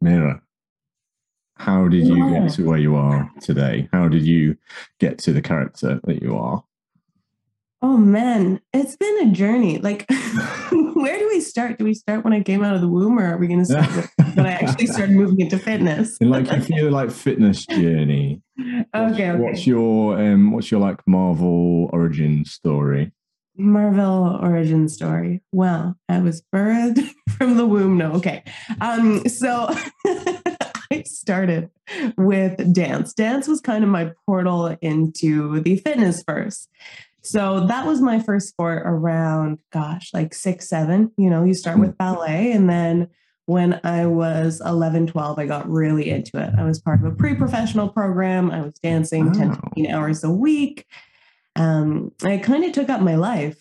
Mira, how did you get to where you are today? How did you get to the character that you are? Oh man, it's been a journey. Like, where do we start? Do we start when I came out of the womb, or are we going to start when I actually started moving into fitness? like, if you're like fitness journey, okay, what's, okay. what's your um, what's your like Marvel origin story? Marvel origin story. Well, I was birthed from the womb. No, okay. Um, so I started with dance. Dance was kind of my portal into the fitness first. So that was my first sport around, gosh, like six, seven. You know, you start with ballet. And then when I was 11, 12, I got really into it. I was part of a pre professional program. I was dancing 10 15 hours a week. Um, it kind of took up my life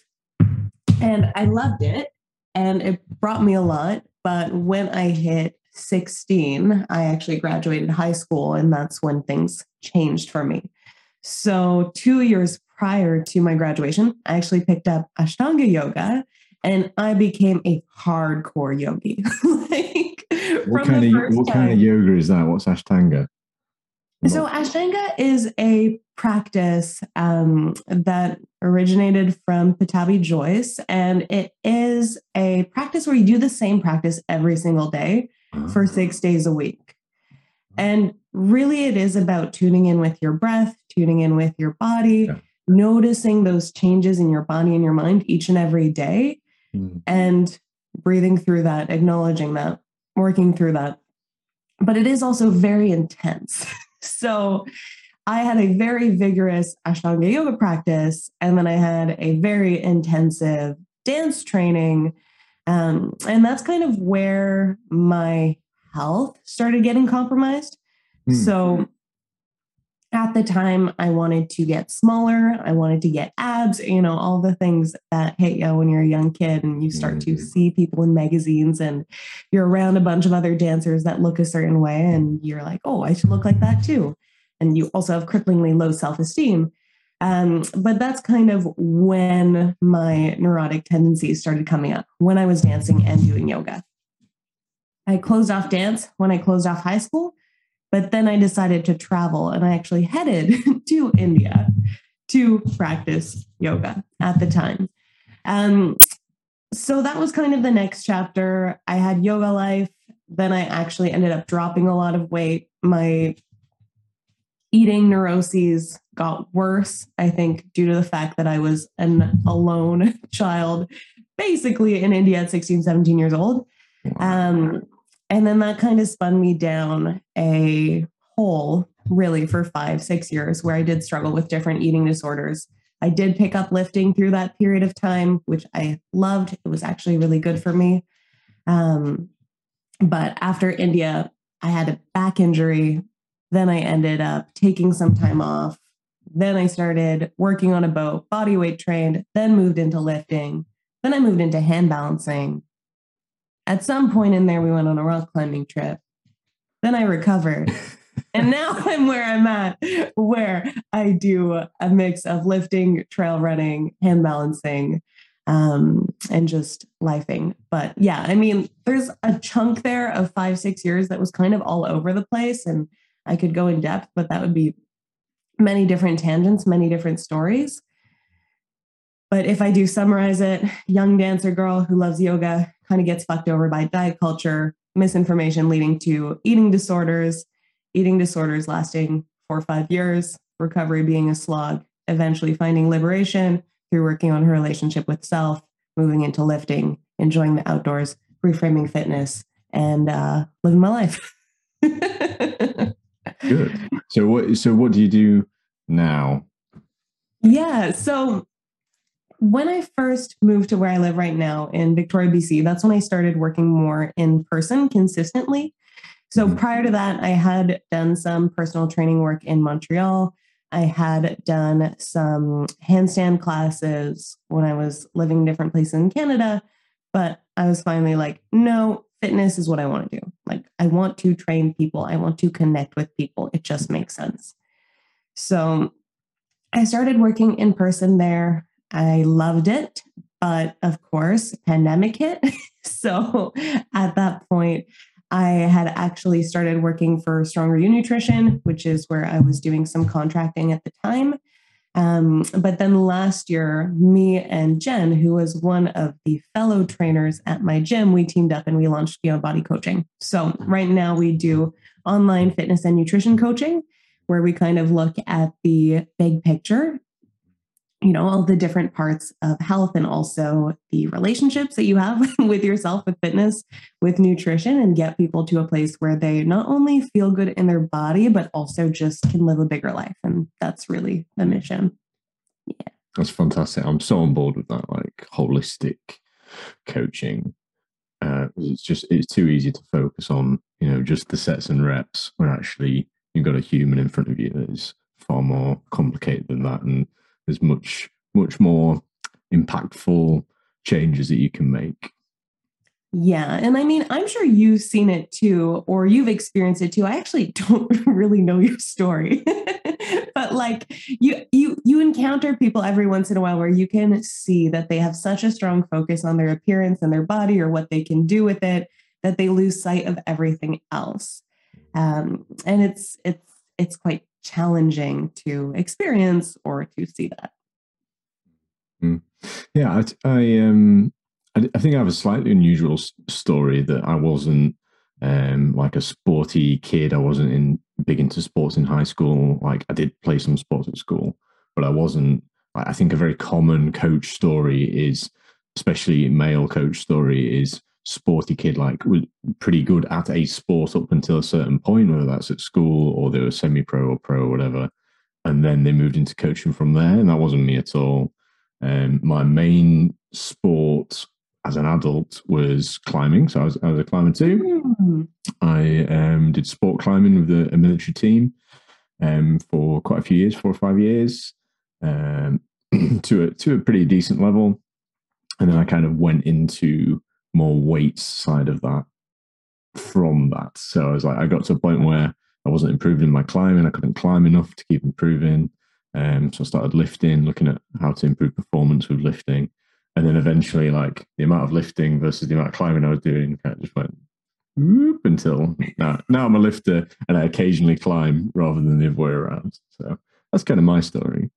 and I loved it and it brought me a lot. But when I hit 16, I actually graduated high school, and that's when things changed for me. So, two years prior to my graduation, I actually picked up Ashtanga yoga and I became a hardcore yogi. like, what kind of what time. kind of yoga is that? What's Ashtanga? So Ashtanga is a practice um, that originated from Pattabhi Jois, and it is a practice where you do the same practice every single day for ah. six days a week. And really, it is about tuning in with your breath, tuning in with your body, yeah noticing those changes in your body and your mind each and every day mm. and breathing through that, acknowledging that, working through that. But it is also very intense. so I had a very vigorous Ashtanga yoga practice, and then I had a very intensive dance training. Um, and that's kind of where my health started getting compromised. Mm. So at the time I wanted to get smaller, I wanted to get abs, you know, all the things that hit you when you're a young kid and you start mm-hmm. to see people in magazines and you're around a bunch of other dancers that look a certain way and you're like, oh, I should look like that too. And you also have cripplingly low self-esteem. Um, but that's kind of when my neurotic tendencies started coming up when I was dancing and doing yoga. I closed off dance when I closed off high school but then I decided to travel and I actually headed to India to practice yoga at the time. Um, so that was kind of the next chapter. I had yoga life. Then I actually ended up dropping a lot of weight. My eating neuroses got worse, I think, due to the fact that I was an alone child, basically in India at 16, 17 years old. Um, and then that kind of spun me down a hole really for five, six years where I did struggle with different eating disorders. I did pick up lifting through that period of time, which I loved. It was actually really good for me. Um, but after India, I had a back injury. Then I ended up taking some time off. Then I started working on a boat, body weight trained, then moved into lifting. Then I moved into hand balancing. At some point in there, we went on a rock climbing trip. Then I recovered. and now I'm where I'm at, where I do a mix of lifting, trail running, hand balancing, um, and just lifing. But yeah, I mean, there's a chunk there of five, six years that was kind of all over the place. And I could go in depth, but that would be many different tangents, many different stories. But if I do summarize it, young dancer girl who loves yoga, kind of gets fucked over by diet culture, misinformation leading to eating disorders, eating disorders lasting four or five years, recovery being a slog, eventually finding liberation through working on her relationship with self, moving into lifting, enjoying the outdoors, reframing fitness, and uh, living my life. Good. So what? So what do you do now? Yeah. So when I first moved to where I live right now in Victoria, BC, that's when I started working more in person consistently. So mm-hmm. prior to that, I had done some personal training work in Montreal. I had done some handstand classes when I was living in different places in Canada, but I was finally like, no, fitness is what I want to do. Like, I want to train people, I want to connect with people. It just makes sense. So I started working in person there. I loved it. But of course, pandemic hit. so at that point, I had actually started working for Stronger U Nutrition, which is where I was doing some contracting at the time. Um, but then last year, me and Jen, who was one of the fellow trainers at my gym, we teamed up and we launched Beyond Body Coaching. So right now we do online fitness and nutrition coaching, where we kind of look at the big picture you know all the different parts of health and also the relationships that you have with yourself with fitness with nutrition and get people to a place where they not only feel good in their body but also just can live a bigger life. And that's really the mission. Yeah. That's fantastic. I'm so on board with that like holistic coaching. Uh, it's just it's too easy to focus on you know just the sets and reps when actually you've got a human in front of you that is far more complicated than that. And there's much much more impactful changes that you can make. Yeah and i mean i'm sure you've seen it too or you've experienced it too. I actually don't really know your story. But like you you you encounter people every once in a while where you can see that they have such a strong focus on their appearance and their body or what they can do with it that they lose sight of everything else. Um, and it's it's it's quite challenging to experience or to see that. Mm. Yeah, I, I um, I, I, think I have a slightly unusual story that I wasn't um like a sporty kid. I wasn't in big into sports in high school. Like I did play some sports at school, but I wasn't. I think a very common coach story is, especially male coach story, is sporty kid, like was pretty good at a sport up until a certain point, whether that's at school or they were semi pro or pro or whatever. And then they moved into coaching from there. And that wasn't me at all. Um, my main sport as an adult was climbing. So I was, I was a climber too. Mm. I um, did sport climbing with a, a military team um, for quite a few years, four or five years, um, to a to a pretty decent level. And then I kind of went into more weights side of that from that. So I was like, I got to a point where I wasn't improving my climbing. I couldn't climb enough to keep improving. Um, so I started lifting, looking at how to improve performance with lifting. And then eventually, like the amount of lifting versus the amount of climbing I was doing kind of just went whoop until now, now I'm a lifter and I occasionally climb rather than the other way around. So that's kind of my story.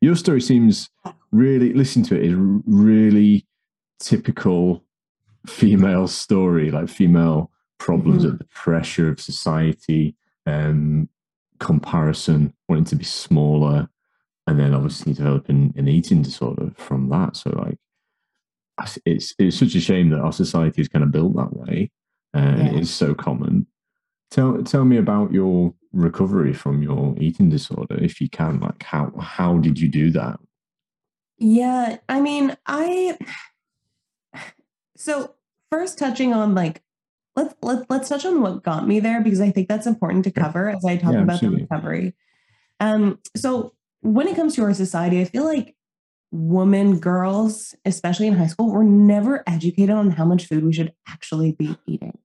Your story seems really, listen to it, is really typical female story, like female problems mm-hmm. of the pressure of society, um, comparison, wanting to be smaller, and then obviously developing an eating disorder from that. So like, it's it's such a shame that our society is kind of built that way, uh, yeah. and it is so common. Tell tell me about your recovery from your eating disorder, if you can. Like, how how did you do that? Yeah, I mean, I so first touching on like let's let, let's touch on what got me there because I think that's important to cover as I talk yeah, about absolutely. the recovery. Um, so when it comes to our society, I feel like women, girls, especially in high school, were never educated on how much food we should actually be eating.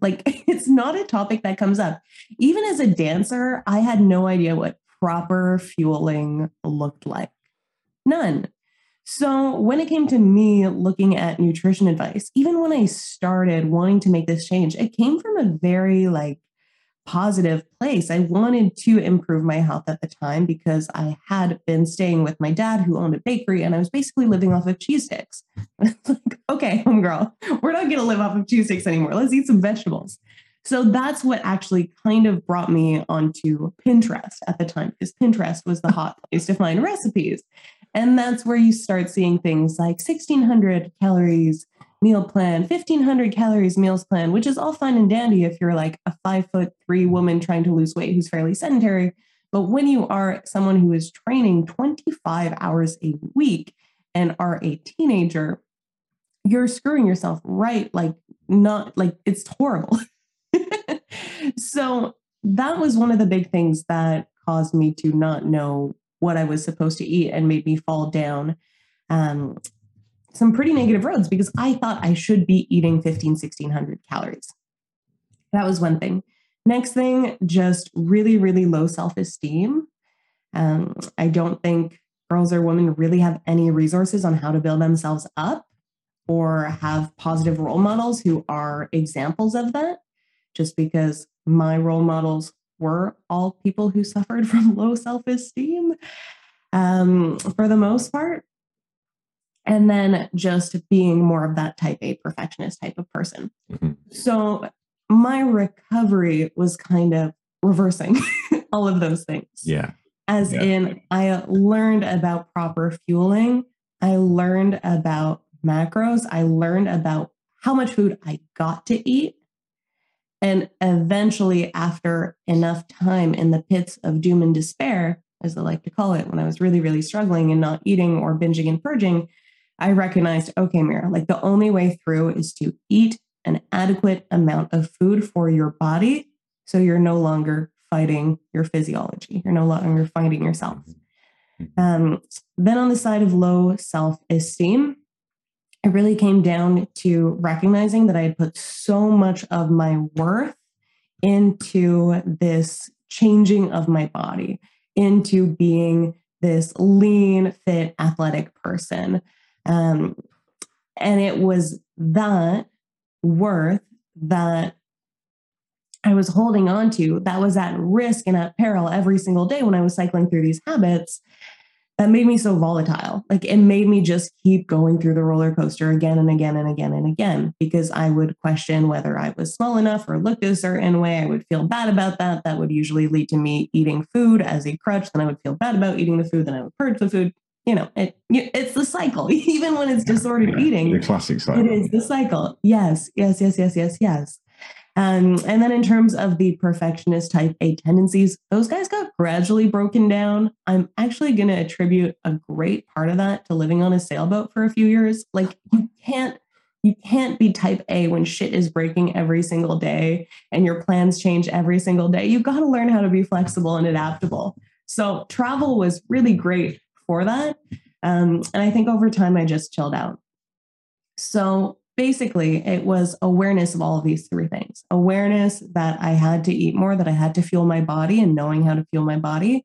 Like it's not a topic that comes up. Even as a dancer, I had no idea what proper fueling looked like. None. So, when it came to me looking at nutrition advice, even when I started wanting to make this change, it came from a very like positive place. I wanted to improve my health at the time because I had been staying with my dad who owned a bakery and I was basically living off of cheese sticks. like, okay, homegirl, we're not going to live off of cheese sticks anymore. Let's eat some vegetables. So that's what actually kind of brought me onto Pinterest at the time, because Pinterest was the hot place to find recipes. And that's where you start seeing things like 1600 calories meal plan, 1500 calories meals plan, which is all fine and dandy if you're like a five foot three woman trying to lose weight who's fairly sedentary. But when you are someone who is training 25 hours a week and are a teenager, you're screwing yourself right. Like, not like it's horrible. so that was one of the big things that caused me to not know what I was supposed to eat and made me fall down um, some pretty negative roads because I thought I should be eating 15, 1600 calories. That was one thing. Next thing, just really, really low self esteem. Um, I don't think girls or women really have any resources on how to build themselves up or have positive role models who are examples of that. just because my role models were all people who suffered from low self esteem um, for the most part. And then just being more of that type A perfectionist type of person. Mm-hmm. So my recovery was kind of reversing all of those things. Yeah. As yeah. in, I learned about proper fueling. I learned about macros. I learned about how much food I got to eat. And eventually, after enough time in the pits of doom and despair, as I like to call it, when I was really, really struggling and not eating or binging and purging, I recognized, okay, Mira, like the only way through is to eat an adequate amount of food for your body so you're no longer fighting your physiology. You're no longer fighting yourself. Mm-hmm. Um, then on the side of low self esteem, it really came down to recognizing that I had put so much of my worth into this changing of my body, into being this lean, fit, athletic person. Um, and it was that worth that I was holding on to that was at risk and at peril every single day when I was cycling through these habits that made me so volatile. Like it made me just keep going through the roller coaster again and again and again and again because I would question whether I was small enough or looked a certain way. I would feel bad about that. That would usually lead to me eating food as a crutch. Then I would feel bad about eating the food. Then I would purge the food. You know, it, it's the cycle. Even when it's disordered yeah, eating, the classic cycle. It is the cycle. Yes, yes, yes, yes, yes, yes. Um, and then in terms of the perfectionist type A tendencies, those guys got gradually broken down. I'm actually going to attribute a great part of that to living on a sailboat for a few years. Like you can't you can't be type A when shit is breaking every single day and your plans change every single day. You've got to learn how to be flexible and adaptable. So travel was really great for that. Um, and I think over time I just chilled out. So basically it was awareness of all of these three things. Awareness that i had to eat more that i had to fuel my body and knowing how to fuel my body.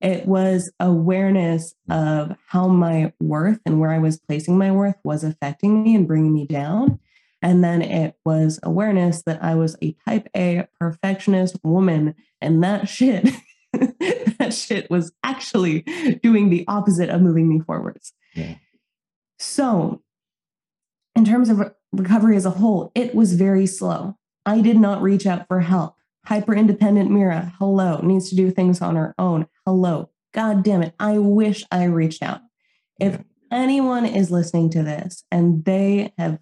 It was awareness hmm. of how my worth and where i was placing my worth was affecting me and bringing me down. And then it was awareness that i was a type a perfectionist woman and that shit that shit was actually doing the opposite of moving me forwards. Yeah. so in terms of recovery as a whole, it was very slow. I did not reach out for help. Hyper independent Mira, hello, needs to do things on her own. Hello. God damn it. I wish I reached out. If anyone is listening to this and they have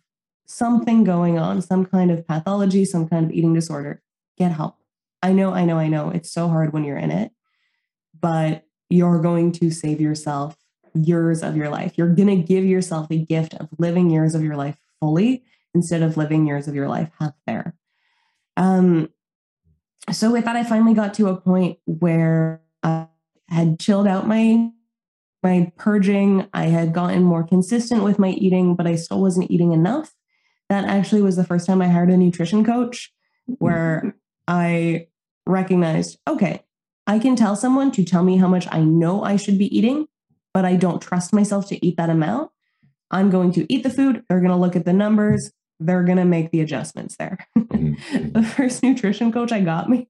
something going on, some kind of pathology, some kind of eating disorder, get help. I know, I know, I know. It's so hard when you're in it, but you're going to save yourself years of your life. You're going to give yourself the gift of living years of your life fully instead of living years of your life half there. Um, so with that, I finally got to a point where I had chilled out my my purging. I had gotten more consistent with my eating, but I still wasn't eating enough. That actually was the first time I hired a nutrition coach where. I recognized, okay, I can tell someone to tell me how much I know I should be eating, but I don't trust myself to eat that amount. I'm going to eat the food. They're going to look at the numbers. They're going to make the adjustments there. Mm-hmm. the first nutrition coach I got me,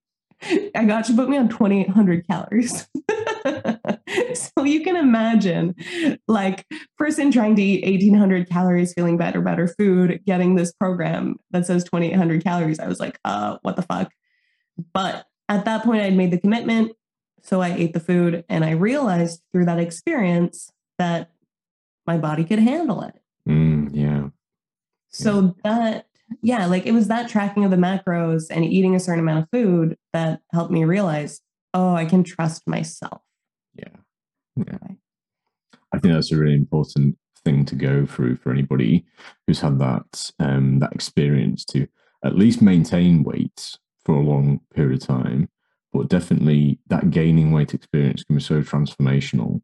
I got to put me on 2,800 calories. so you can imagine, like, person trying to eat 1,800 calories, feeling better, better food, getting this program that says 2,800 calories. I was like, uh, what the fuck? But at that point, I'd made the commitment. So I ate the food and I realized through that experience that my body could handle it. Mm, yeah. So yeah. that, yeah, like it was that tracking of the macros and eating a certain amount of food that helped me realize, oh, I can trust myself. Yeah. Yeah. Okay. I think that's a really important thing to go through for anybody who's had that um, that experience to at least maintain weight for a long period of time but definitely that gaining weight experience can be so transformational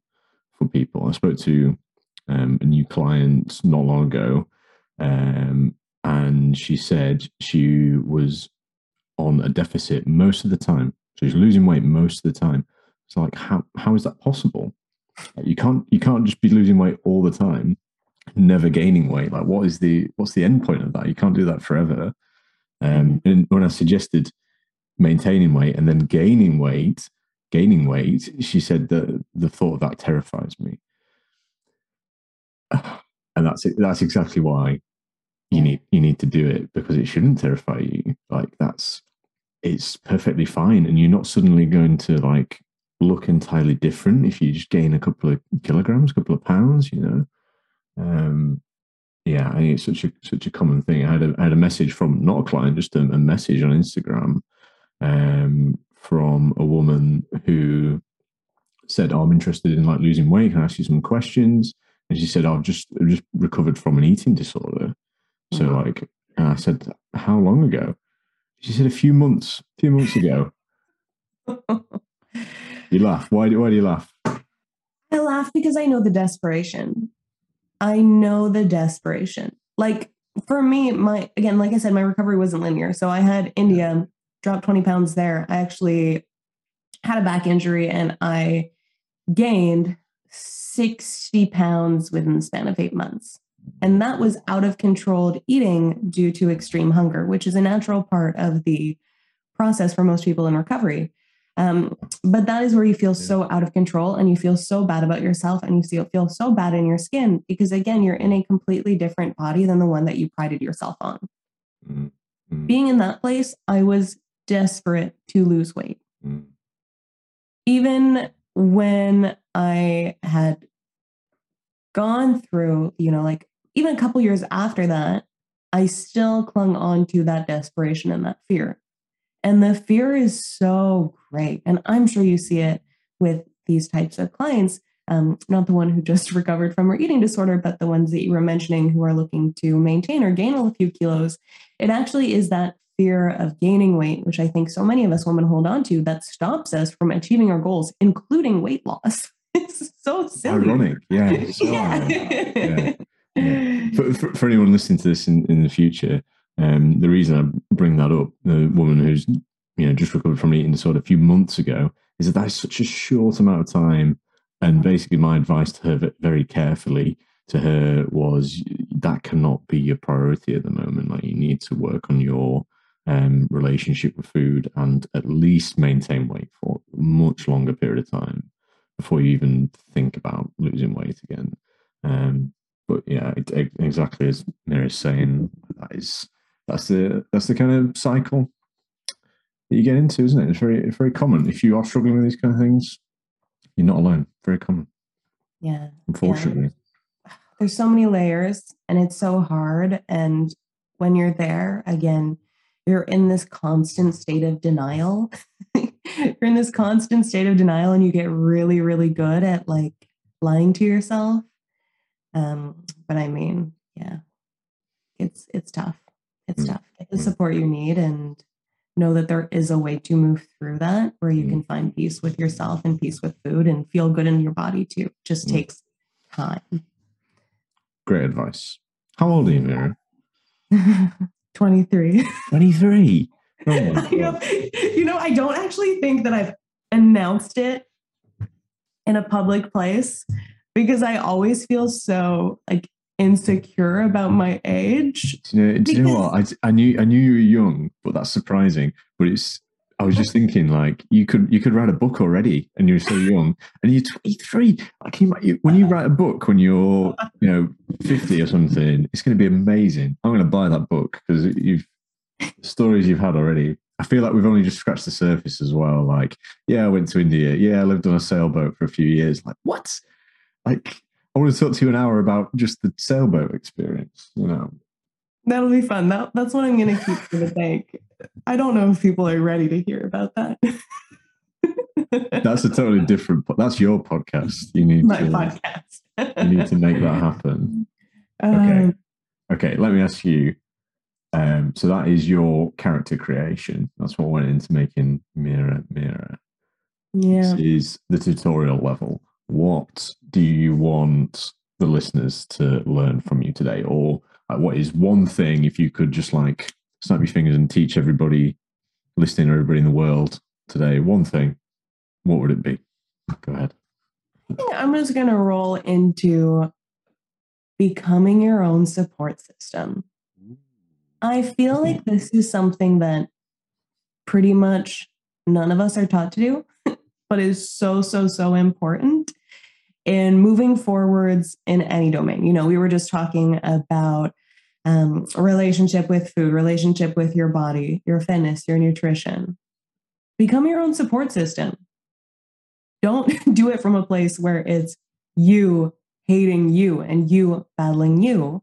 for people. I spoke to um, a new client not long ago, um, and she said she was on a deficit most of the time. She was losing weight most of the time. It's like how how is that possible? You can't you can't just be losing weight all the time, never gaining weight. Like what is the what's the end point of that? You can't do that forever. Um, and when I suggested maintaining weight and then gaining weight, gaining weight, she said that the thought of that terrifies me. And that's it. That's exactly why you need you need to do it because it shouldn't terrify you. Like that's it's perfectly fine, and you're not suddenly going to like look entirely different if you just gain a couple of kilograms, a couple of pounds. You know, um, yeah, I think it's such a such a common thing. I had a I had a message from not a client, just a, a message on Instagram um, from a woman who said, oh, "I'm interested in like losing weight. Can I ask you some questions?" And she said, oh, "I've just I've just recovered from an eating disorder." So mm-hmm. like, I said, "How long ago?" She said, "A few months. A few months ago." you laugh. Why do Why do you laugh? I laugh because I know the desperation. I know the desperation. Like for me, my again, like I said, my recovery wasn't linear. So I had India, dropped 20 pounds there. I actually had a back injury and I gained 60 pounds within the span of eight months. And that was out of controlled eating due to extreme hunger, which is a natural part of the process for most people in recovery. Um, but that is where you feel so out of control and you feel so bad about yourself and you feel, feel so bad in your skin because, again, you're in a completely different body than the one that you prided yourself on. Mm-hmm. Being in that place, I was desperate to lose weight. Mm-hmm. Even when I had gone through, you know, like even a couple years after that, I still clung on to that desperation and that fear. And the fear is so great. And I'm sure you see it with these types of clients, um, not the one who just recovered from her eating disorder, but the ones that you were mentioning who are looking to maintain or gain a few kilos. It actually is that fear of gaining weight, which I think so many of us women hold on to, that stops us from achieving our goals, including weight loss. It's so silly. Ironic, yeah. So yeah. yeah. yeah. For, for, for, anyone listening to this in, in the future, um, the reason I bring that up, the woman who's you know just recovered from eating disorder a few months ago, is that that's such a short amount of time. And basically, my advice to her very carefully to her was that cannot be your priority at the moment. Like you need to work on your um, relationship with food and at least maintain weight for a much longer period of time before you even think about losing weight again. Um, but yeah, it, it, exactly as Mira is saying, that is that's the that's the kind of cycle that you get into, isn't it? It's very it's very common. If you are struggling with these kind of things, you're not alone. Very common. Yeah. Unfortunately. Yeah. There's so many layers and it's so hard. And when you're there, again, you're in this constant state of denial. you're in this constant state of denial and you get really, really good at like lying to yourself. Um, but I mean, yeah, it's it's tough it's mm. tough. Get the mm. support you need and know that there is a way to move through that where you mm. can find peace with yourself and peace with food and feel good in your body too. It just mm. takes time. Great advice. How old are you, Mira? 23. 23. Oh you, know, you know, I don't actually think that I've announced it in a public place because I always feel so like insecure about my age. Do you know, do you know what? I, I knew I knew you were young, but that's surprising. But it's I was just thinking like you could you could write a book already, and you're so young, and you're 23. Like you, when you write a book when you're you know 50 or something, it's going to be amazing. I'm going to buy that book because you've stories you've had already. I feel like we've only just scratched the surface as well. Like, yeah, I went to India. Yeah, I lived on a sailboat for a few years. Like, what? Like, I want to talk to you an hour about just the sailboat experience. You know, that'll be fun. That, that's what I'm going to keep for the bank. I don't know if people are ready to hear about that. that's a totally different. That's your podcast. You need my to, podcast. you need to make that happen. Um, okay. Okay. Let me ask you. Um, so that is your character creation. That's what went into making Mira Mira. Yeah. This is the tutorial level what do you want the listeners to learn from you today? Or like, what is one thing, if you could just like snap your fingers and teach everybody listening, everybody in the world today, one thing, what would it be? Go ahead. I'm just going to roll into becoming your own support system. I feel like this is something that pretty much none of us are taught to do, but is so, so, so important in moving forwards in any domain. You know, we were just talking about um, relationship with food, relationship with your body, your fitness, your nutrition. Become your own support system. Don't do it from a place where it's you hating you and you battling you.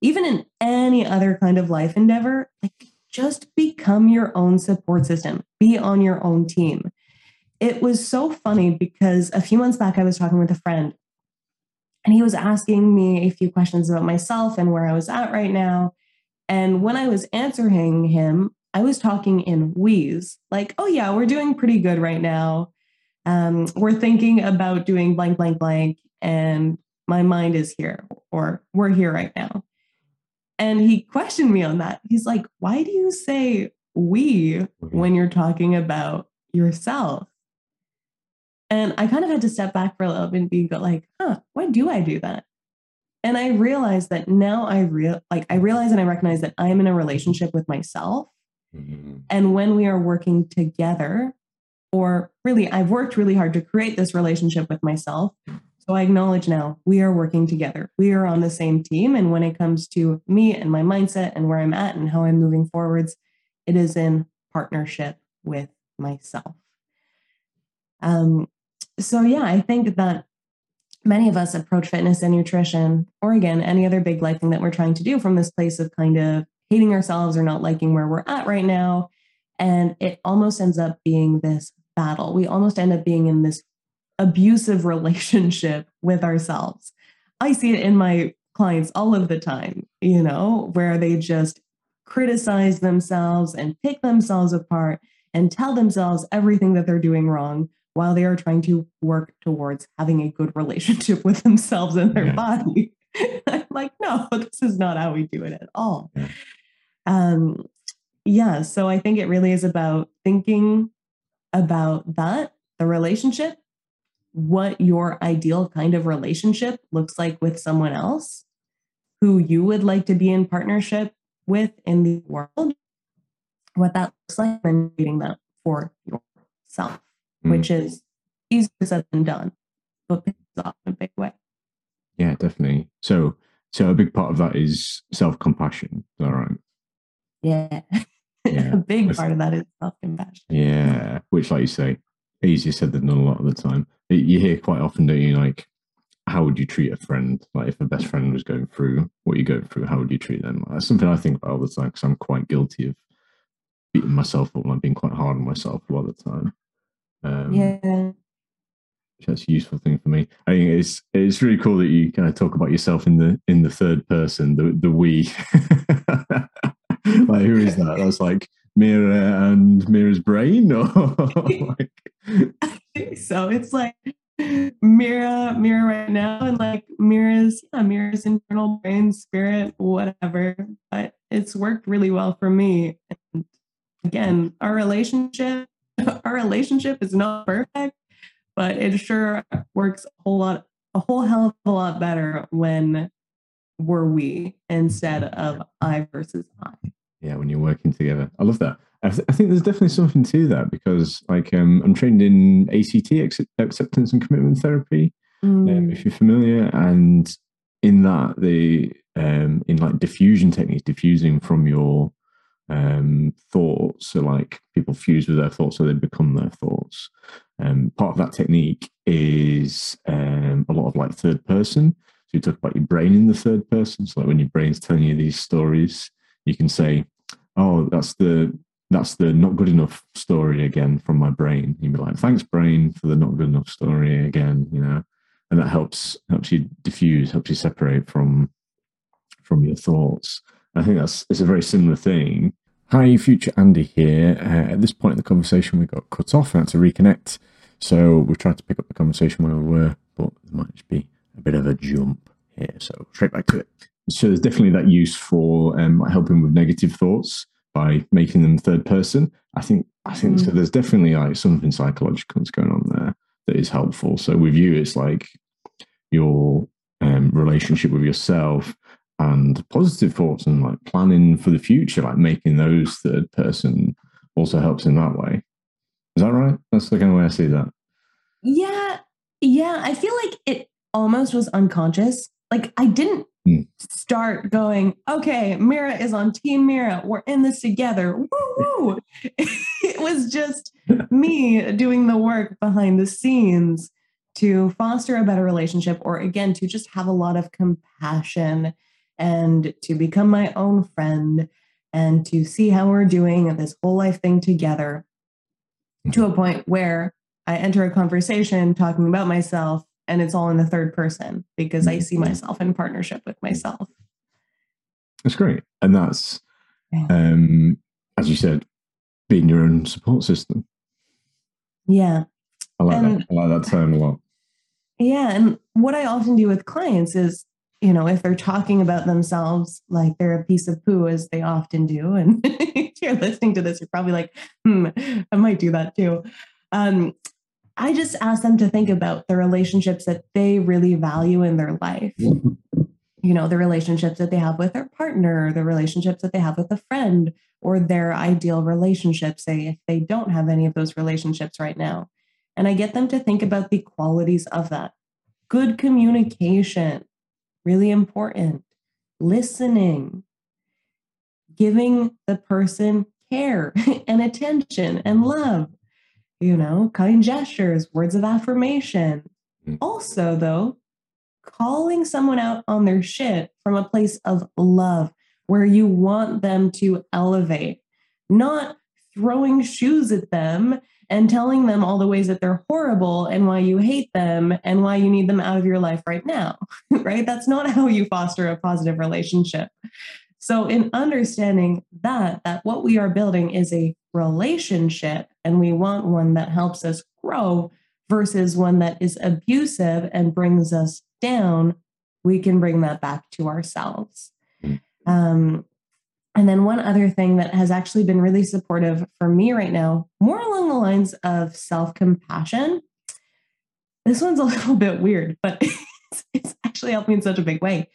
Even in any other kind of life endeavor, like just become your own support system, be on your own team. It was so funny because a few months back, I was talking with a friend and he was asking me a few questions about myself and where I was at right now. And when I was answering him, I was talking in wheeze, like, oh, yeah, we're doing pretty good right now. Um, we're thinking about doing blank, blank, blank. And my mind is here, or we're here right now. And he questioned me on that. He's like, why do you say we mm-hmm. when you're talking about yourself? And I kind of had to step back for a little bit and be like, huh, why do I do that? And I realized that now I real like I realize and I recognize that I'm in a relationship with myself. Mm-hmm. And when we are working together, or really, I've worked really hard to create this relationship with myself. So I acknowledge now we are working together. We are on the same team. And when it comes to me and my mindset and where I'm at and how I'm moving forwards, it is in partnership with myself. Um, so, yeah, I think that many of us approach fitness and nutrition, or again, any other big life thing that we're trying to do from this place of kind of hating ourselves or not liking where we're at right now. And it almost ends up being this battle. We almost end up being in this abusive relationship with ourselves. I see it in my clients all of the time, you know, where they just criticize themselves and pick themselves apart and tell themselves everything that they're doing wrong while they are trying to work towards having a good relationship with themselves and their yeah. body. I'm like, no, this is not how we do it at all. Yeah. Um, yeah, so I think it really is about thinking about that, the relationship, what your ideal kind of relationship looks like with someone else who you would like to be in partnership with in the world, what that looks like, and creating that for yourself, mm. which is easier said than done, but pays off in a big way. Yeah, definitely. So, so a big part of that is self compassion. Is that right? Yeah. yeah. a big part of that is self compassion. Yeah, which, like you say, easier said than done a lot of the time. You hear quite often, don't you? Like, how would you treat a friend? Like, if a best friend was going through what you're going through, how would you treat them? That's something I think about all the time because I'm quite guilty of beating myself up, like being quite hard on myself a lot of the time. Um, yeah. That's a useful thing for me. I think it's it's really cool that you kind of talk about yourself in the in the third person, the the we. like who is that? That's like Mira and Mira's brain, or like... so it's like Mira, Mira right now, and like Mira's, yeah, Mira's internal brain, spirit, whatever. But it's worked really well for me. And again, our relationship, our relationship is not perfect, but it sure works a whole lot, a whole hell of a lot better when we're we instead of I versus I. Yeah when you're working together. I love that. I, th- I, think there's definitely something to that because like um, i'm trained in act acceptance and commitment therapy. Mm. um, if you're familiar and in that the um, in like defusion techniques defusing from your um, thoughts so like people fuse with their thoughts so they become their thoughts um, part of that technique is um, a lot of like third person so you talk about your brain in the third person so like when your brain's telling you these stories you can say, "Oh, that's the that's the not good enough story again from my brain." You'd be like, "Thanks, brain, for the not good enough story again," you know, and that helps helps you defuse, helps you separate from from your thoughts. I think that's it's a very similar thing. Hi, future Andy here. Uh, at this point in the conversation, we got cut off and had to reconnect. So we've tried to pick up the conversation where we were, but there might just be a bit of a jump here. So straight back to it so there's definitely that use for um, helping with negative thoughts by making them third person. I think I think mm. so. There's definitely like something psychological that's going on there that is helpful. So with you, it's like your um, relationship with yourself. And positive thoughts and like planning for the future, like making those third person also helps in that way. Is that right? That's the kind of way I see that. Yeah. Yeah. I feel like it almost was unconscious. Like I didn't mm. start going, okay, Mira is on Team Mira. We're in this together. Woo it was just me doing the work behind the scenes to foster a better relationship, or again, to just have a lot of compassion and to become my own friend and to see how we're doing this whole life thing together to a point where I enter a conversation talking about myself and it's all in the third person because I see myself in partnership with myself. That's great. And that's, um, as you said, being your own support system. Yeah. I like and, that. I like that term a lot. Yeah. And what I often do with clients is, you know, if they're talking about themselves like they're a piece of poo, as they often do, and if you're listening to this, you're probably like, hmm, I might do that too. Um, I just ask them to think about the relationships that they really value in their life. You know, the relationships that they have with their partner, the relationships that they have with a friend, or their ideal relationship, say, if they don't have any of those relationships right now. And I get them to think about the qualities of that. Good communication, really important. Listening, giving the person care and attention and love you know, kind gestures, words of affirmation. Mm. Also, though, calling someone out on their shit from a place of love where you want them to elevate, not throwing shoes at them and telling them all the ways that they're horrible and why you hate them and why you need them out of your life right now, right? That's not how you foster a positive relationship. So, in understanding that, that what we are building is a relationship and we want one that helps us grow versus one that is abusive and brings us down, we can bring that back to ourselves. Hmm. Um, and then one other thing that has actually been really supportive for me right now, more along the lines of self compassion. This one's a little bit weird, but it's actually helped me in such a big way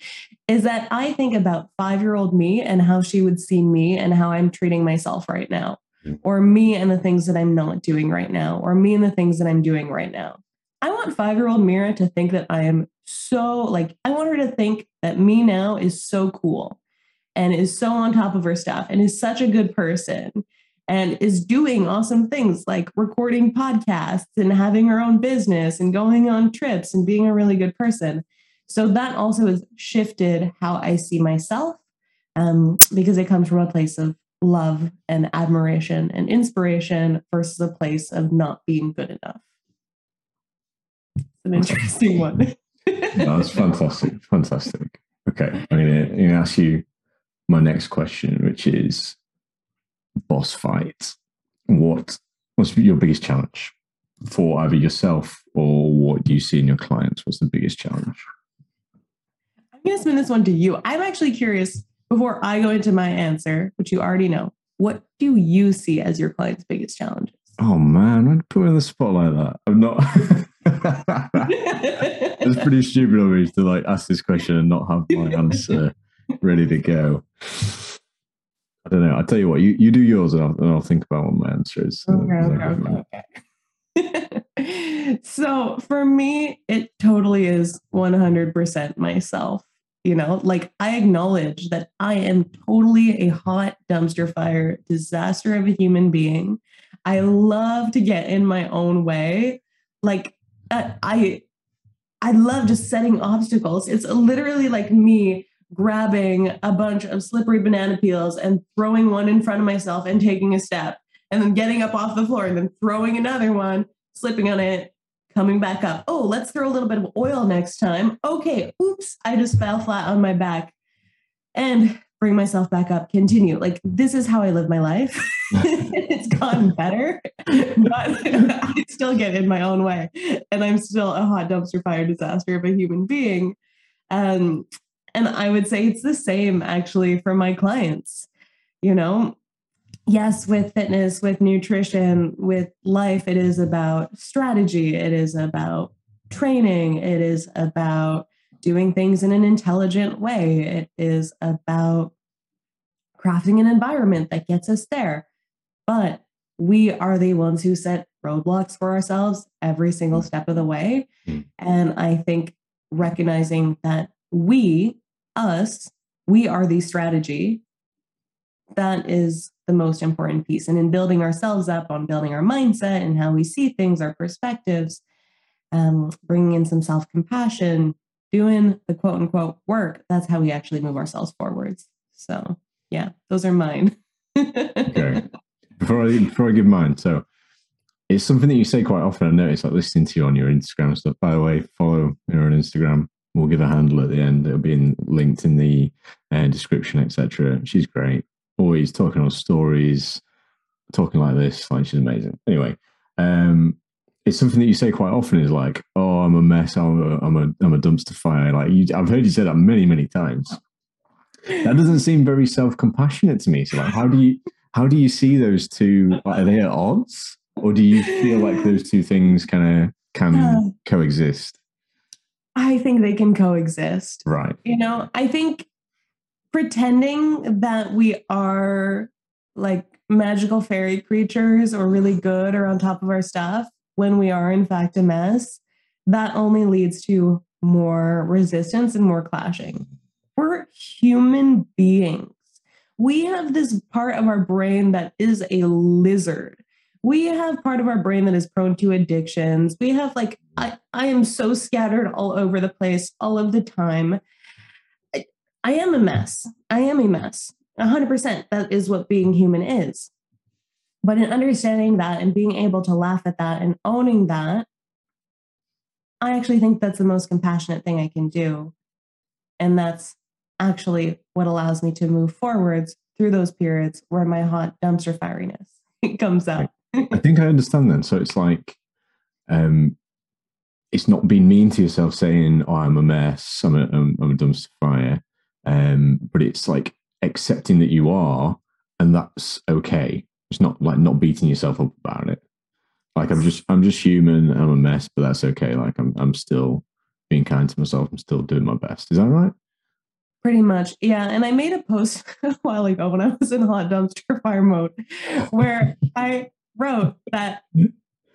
is that I think about five year old me and how she would see me and how I'm treating myself right now, mm. or me and the things that I'm not doing right now, or me and the things that I'm doing right now. I want five year old Mira to think that I am so, like, I want her to think that me now is so cool and is so on top of her stuff and is such a good person and is doing awesome things like recording podcasts and having her own business and going on trips and being a really good person. So that also has shifted how I see myself um, because it comes from a place of love and admiration and inspiration versus a place of not being good enough. It's an interesting one. That's fantastic. Fantastic. Okay. I'm going to ask you my next question, which is boss fight, what what's your biggest challenge for either yourself or what do you see in your clients? What's the biggest challenge? I'm going to spin this one to you. I'm actually curious before I go into my answer, which you already know. What do you see as your client's biggest challenges? Oh man, I'd put me in the spot like that. I'm not. it's pretty stupid of me to like ask this question and not have my answer ready to go. I don't know. I'll tell you what, you, you do yours and I'll, and I'll think about what my answer is. Okay, okay, okay. so for me, it totally is 100% myself. You know, like I acknowledge that I am totally a hot dumpster fire disaster of a human being. I love to get in my own way. Like uh, I, I love just setting obstacles. It's literally like me grabbing a bunch of slippery banana peels and throwing one in front of myself and taking a step, and then getting up off the floor and then throwing another one, slipping on it, coming back up. Oh, let's throw a little bit of oil next time. Okay, oops, I just fell flat on my back. And bring myself back up, continue. Like, this is how I live my life. it's gotten better, but I still get in my own way. And I'm still a hot dumpster fire disaster of a human being. Um, and I would say it's the same actually for my clients. You know, yes, with fitness, with nutrition, with life, it is about strategy, it is about training, it is about doing things in an intelligent way. It is about crafting an environment that gets us there. But we are the ones who set roadblocks for ourselves every single mm. step of the way. Mm. And I think recognizing that we, us, we are the strategy, that is the most important piece. And in building ourselves up on building our mindset and how we see things, our perspectives, um, bringing in some self compassion, doing the quote unquote work, that's how we actually move ourselves forwards. So, yeah, those are mine. okay. Before I, before I give mine, so it's something that you say quite often. I notice, like listening to you on your Instagram stuff. By the way, follow me on Instagram. We'll give a handle at the end. It'll be in, linked in the uh, description, etc. She's great. Always talking on stories, talking like this. Like she's amazing. Anyway, um, it's something that you say quite often is like, "Oh, I'm a mess. I'm a, I'm a, I'm a dumpster fire." Like you, I've heard you say that many, many times. That doesn't seem very self compassionate to me. So, like, how do you, how do you see those two? Like, are they at odds, or do you feel like those two things kind of can uh, coexist? I think they can coexist. Right. You know, I think pretending that we are like magical fairy creatures or really good or on top of our stuff when we are in fact a mess, that only leads to more resistance and more clashing. We're human beings. We have this part of our brain that is a lizard. We have part of our brain that is prone to addictions. We have like, I, I am so scattered all over the place all of the time. I, I am a mess. I am a mess. 100%. That is what being human is. But in understanding that and being able to laugh at that and owning that, I actually think that's the most compassionate thing I can do. And that's actually what allows me to move forwards through those periods where my hot dumpster firiness comes out. I think I understand then. So it's like, um, it's not being mean to yourself saying, "Oh, I'm a mess. I'm a, I'm, I'm a dumpster fire," um, but it's like accepting that you are, and that's okay. It's not like not beating yourself up about it. Like I'm just I'm just human. I'm a mess, but that's okay. Like I'm I'm still being kind to myself. I'm still doing my best. Is that right? Pretty much, yeah. And I made a post a while ago when I was in hot dumpster fire mode, where I wrote that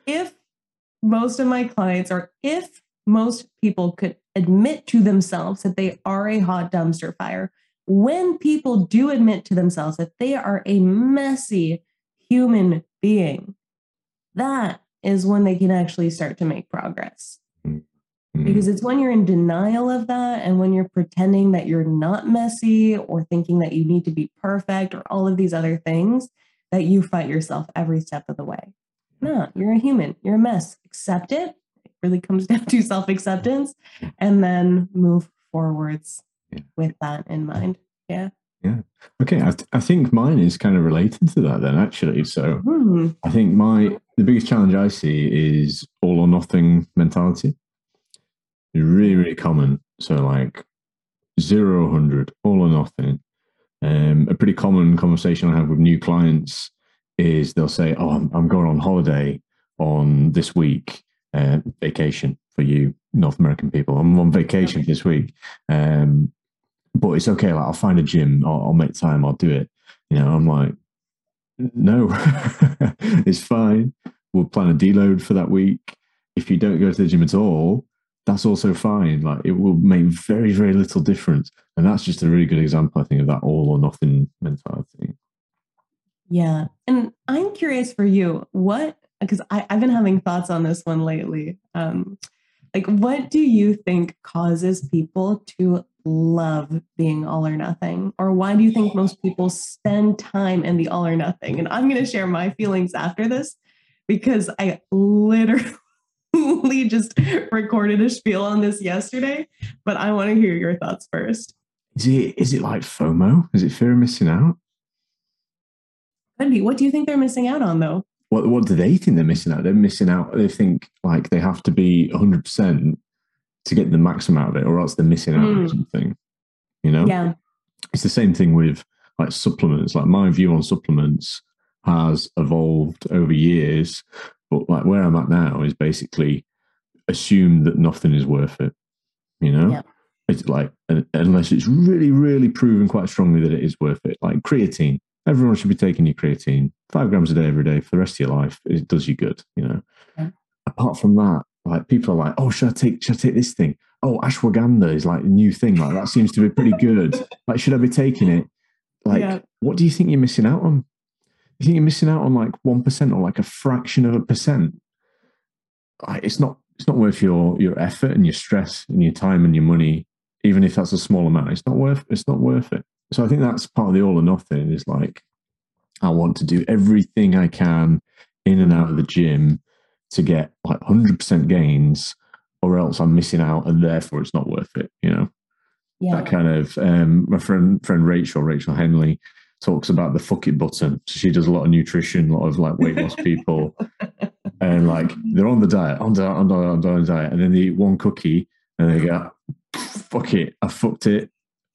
if most of my clients, or if most people could admit to themselves that they are a hot dumpster fire, when people do admit to themselves that they are a messy, human being, that is when they can actually start to make progress. Mm-hmm. Because it's when you're in denial of that and when you're pretending that you're not messy or thinking that you need to be perfect or all of these other things that you fight yourself every step of the way. No, you're a human, you're a mess. Accept it. It really comes down to self acceptance and then move forwards yeah. with that in mind. Yeah. Yeah. Okay. I, th- I think mine is kind of related to that then, actually. So mm. I think my the biggest challenge I see is all or nothing mentality. It's really, really common. So like zero, hundred, all or nothing. Um, a pretty common conversation I have with new clients is they'll say, "Oh, I'm, I'm going on holiday on this week, uh, vacation for you North American people. I'm on vacation this week." Um, but it's okay. Like I'll find a gym. I'll, I'll make time. I'll do it. You know, I'm like, no, it's fine. We'll plan a deload for that week. If you don't go to the gym at all, that's also fine. Like it will make very, very little difference. And that's just a really good example, I think, of that all or nothing mentality. Yeah. And I'm curious for you, what, because I've been having thoughts on this one lately. Um, like, what do you think causes people to love being all or nothing? Or why do you think most people spend time in the all or nothing? And I'm going to share my feelings after this because I literally just recorded a spiel on this yesterday, but I want to hear your thoughts first. Is it is it like FOMO? Is it fear of missing out? Could be. What do you think they're missing out on though? What what do they think they're missing out? They're missing out. They think like they have to be 100 percent to get the maximum out of it, or else they're missing out mm. on hmm. something. You know? Yeah. It's the same thing with like supplements. Like my view on supplements has evolved over years, but like where I'm at now is basically assume that nothing is worth it. You know? Yeah. It's like unless it's really, really proven quite strongly that it is worth it. Like creatine, everyone should be taking your creatine five grams a day every day for the rest of your life. It does you good, you know. Yeah. Apart from that, like people are like, oh, should I take should I take this thing? Oh, ashwagandha is like a new thing. Like that seems to be pretty good. like, should I be taking it? Like, yeah. what do you think you're missing out on? You think you're missing out on like one percent or like a fraction of a percent? Like, it's not it's not worth your your effort and your stress and your time and your money, even if that's a small amount. It's not worth it's not worth it. So I think that's part of the all or nothing. Is like I want to do everything I can in and out of the gym to get like hundred percent gains, or else I'm missing out, and therefore it's not worth it. You know, yeah. that kind of. Um, my friend friend Rachel Rachel Henley talks about the fuck it button. So she does a lot of nutrition, a lot of like weight loss people, and like they're on the diet, on diet, on diet, on diet, on diet, and then they eat one cookie and they go, "Fuck it, I fucked it,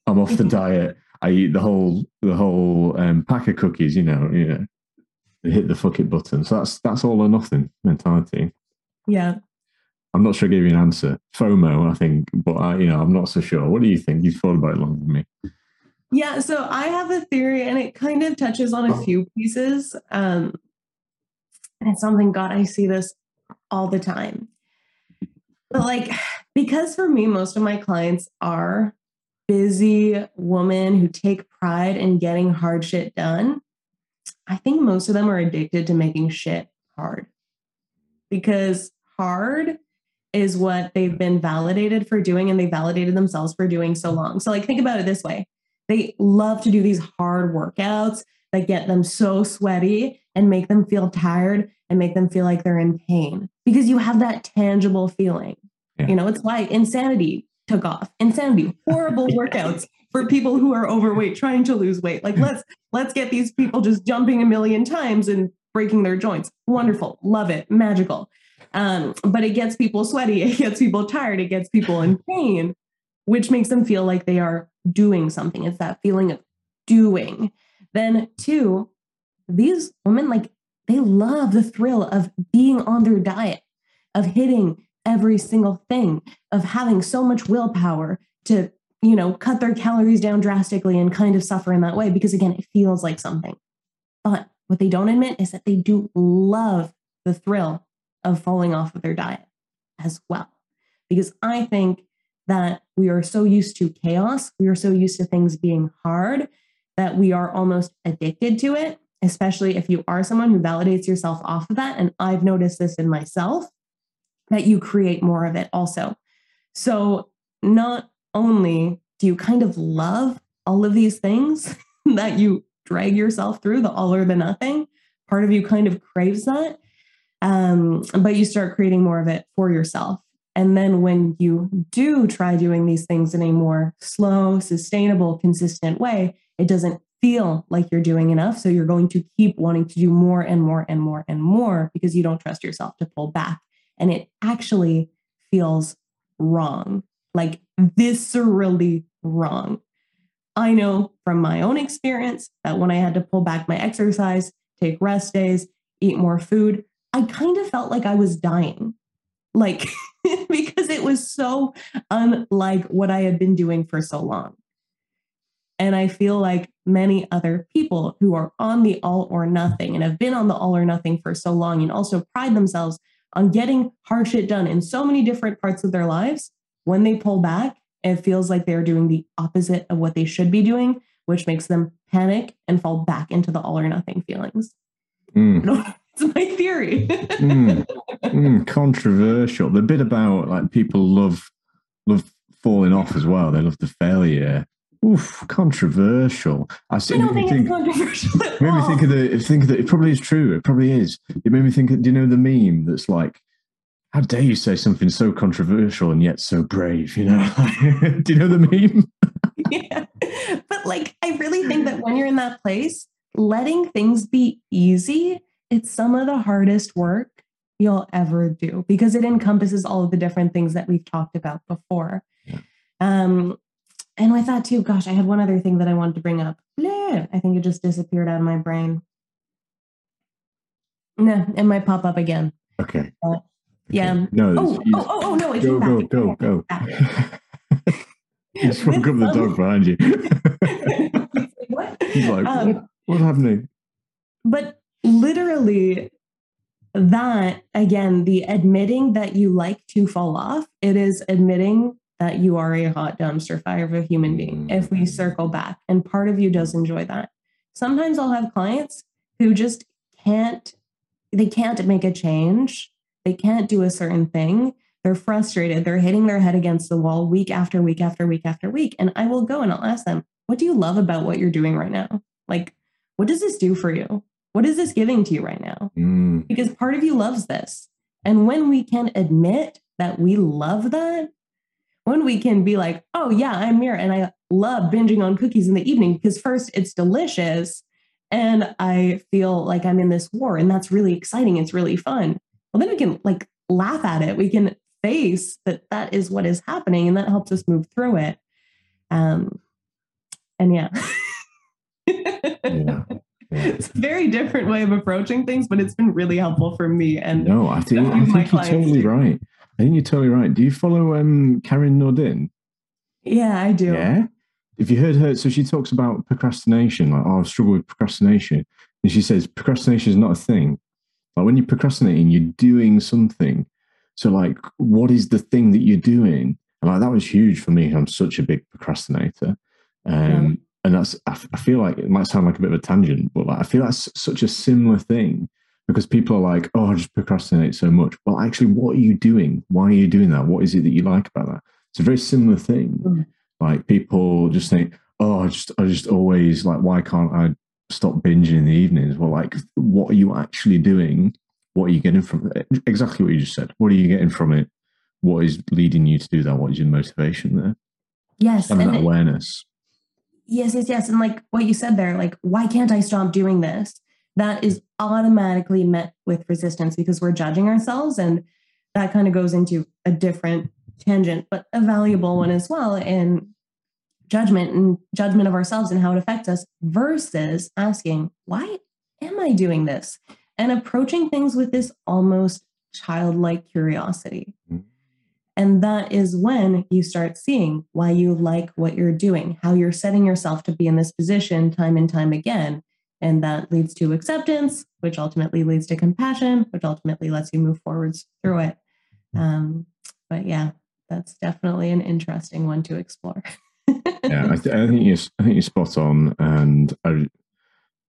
I'm off the diet." I eat the whole the whole um, pack of cookies. You know, you know, hit the fuck it button. So that's that's all or nothing mentality. Yeah. I'm not sure I gave you an answer. FOMO, I think, but I, you know, I'm not so sure. What do you think? You've thought about it longer than me. Yeah, so I have a theory, and it kind of touches on a few pieces. Um, and it's something, God, I see this all the time. But like, because for me, most of my clients are busy women who take pride in getting hard shit done, I think most of them are addicted to making shit hard because hard is what they've been validated for doing and they validated themselves for doing so long. So, like, think about it this way they love to do these hard workouts that get them so sweaty and make them feel tired and make them feel like they're in pain because you have that tangible feeling. Yeah. You know, it's why insanity took off. Insanity, horrible workouts for people who are overweight trying to lose weight. Like let's let's get these people just jumping a million times and breaking their joints. Wonderful. Love it. Magical. Um, but it gets people sweaty, it gets people tired, it gets people in pain, which makes them feel like they are doing something. It's that feeling of doing. Then, two, these women like they love the thrill of being on their diet, of hitting every single thing, of having so much willpower to, you know, cut their calories down drastically and kind of suffer in that way because, again, it feels like something. But what they don't admit is that they do love the thrill of falling off of their diet as well. Because I think that we are so used to chaos, we are so used to things being hard that we are almost addicted to it, especially if you are someone who validates yourself off of that. And I've noticed this in myself that you create more of it also. So, not only do you kind of love all of these things that you drag yourself through, the all or the nothing, part of you kind of craves that. Um, but you start creating more of it for yourself. And then when you do try doing these things in a more slow, sustainable, consistent way, it doesn't feel like you're doing enough. So you're going to keep wanting to do more and more and more and more because you don't trust yourself to pull back. And it actually feels wrong, like viscerally wrong. I know from my own experience that when I had to pull back my exercise, take rest days, eat more food, I kind of felt like I was dying. Like, because it was so unlike what I had been doing for so long. And I feel like many other people who are on the all or nothing and have been on the all or nothing for so long and also pride themselves on getting hard shit done in so many different parts of their lives, when they pull back, it feels like they're doing the opposite of what they should be doing, which makes them panic and fall back into the all or nothing feelings. Mm. It's my theory. mm, mm, controversial. The bit about like people love love falling off as well. They love the failure. Oof, controversial. I, I don't think, think, it's controversial. It made me think of the think that it probably is true. It probably is. It made me think. Do you know the meme that's like, "How dare you say something so controversial and yet so brave?" You know. do you know the meme? yeah, but like, I really think that when you're in that place, letting things be easy it's some of the hardest work you'll ever do because it encompasses all of the different things that we've talked about before. Yeah. Um, and with that too, gosh, I had one other thing that I wanted to bring up. I think it just disappeared out of my brain. No, it might pop up again. Okay. Uh, yeah. No. Oh, oh, oh, oh, no. Go, go, go, go, go. He just woke up the dog behind you. what? He's like, Um, what, what's happening? But literally, that again, the admitting that you like to fall off, it is admitting that you are a hot dumpster fire of a human being. If we circle back, and part of you does enjoy that. Sometimes I'll have clients who just can't, they can't make a change. They can't do a certain thing. They're frustrated. They're hitting their head against the wall week after week after week after week. And I will go and I'll ask them, what do you love about what you're doing right now? Like, what does this do for you? What is this giving to you right now? Mm, Because part of you loves this. And when we can admit that we love that, when we can be like, oh, yeah, I'm here and I love binging on cookies in the evening because first it's delicious and I feel like I'm in this war and that's really exciting. It's really fun. Well, then we can like laugh at it. We can face that that is what is happening and that helps us move through it. Um, and yeah. yeah. Yeah. it's a very different way of approaching things, but it's been really helpful for me. And No, I think, I think you're totally right. I think you're totally right. Do you follow um, Karin Nordin? yeah, I do. Yeah. If you heard her, so she talks about procrastination, like, oh, I struggle with procrastination. And she says, procrastination is not a thing. Like when you're procrastinating, you're doing something. So, like, what is the thing that you're doing? And like that was huge for me. I'm such a big procrastinator. Um, And that's, I, I feel like it might sound like a bit of a tangent, but like, I feel that's such a similar thing because people are like, oh, I just procrastinate so much. Well, actually, what are you doing? Why are you doing that? What is it that you like about that? It's a very similar thing. Mm. Like people just think, oh, I just, I just always like, why can't I stop binging in the evenings? Well, like, what are you actually doing? What are you getting from it? Exactly what you just said. What are you getting from it? What is leading you to do that? What is your motivation there? Yes. And that it- awareness. yes, yes, yes. And like what you said there, like, why can't I stop doing this? That is automatically met with resistance because we're judging ourselves. And that kind of goes into a different tangent, but a valuable one as well in judgment and judgment of ourselves and how it affects us versus asking, why am I doing this? And approaching things with this almost childlike curiosity. Mhm. And that is when you start seeing why you like what you're doing, how you're setting yourself to be in this position time and time again. And that leads to acceptance, which ultimately leads to compassion, which ultimately lets you move forwards through it. Um, but yeah, that's definitely an interesting one to explore. yeah, I, th- I think you're, I think you're spot on, and I,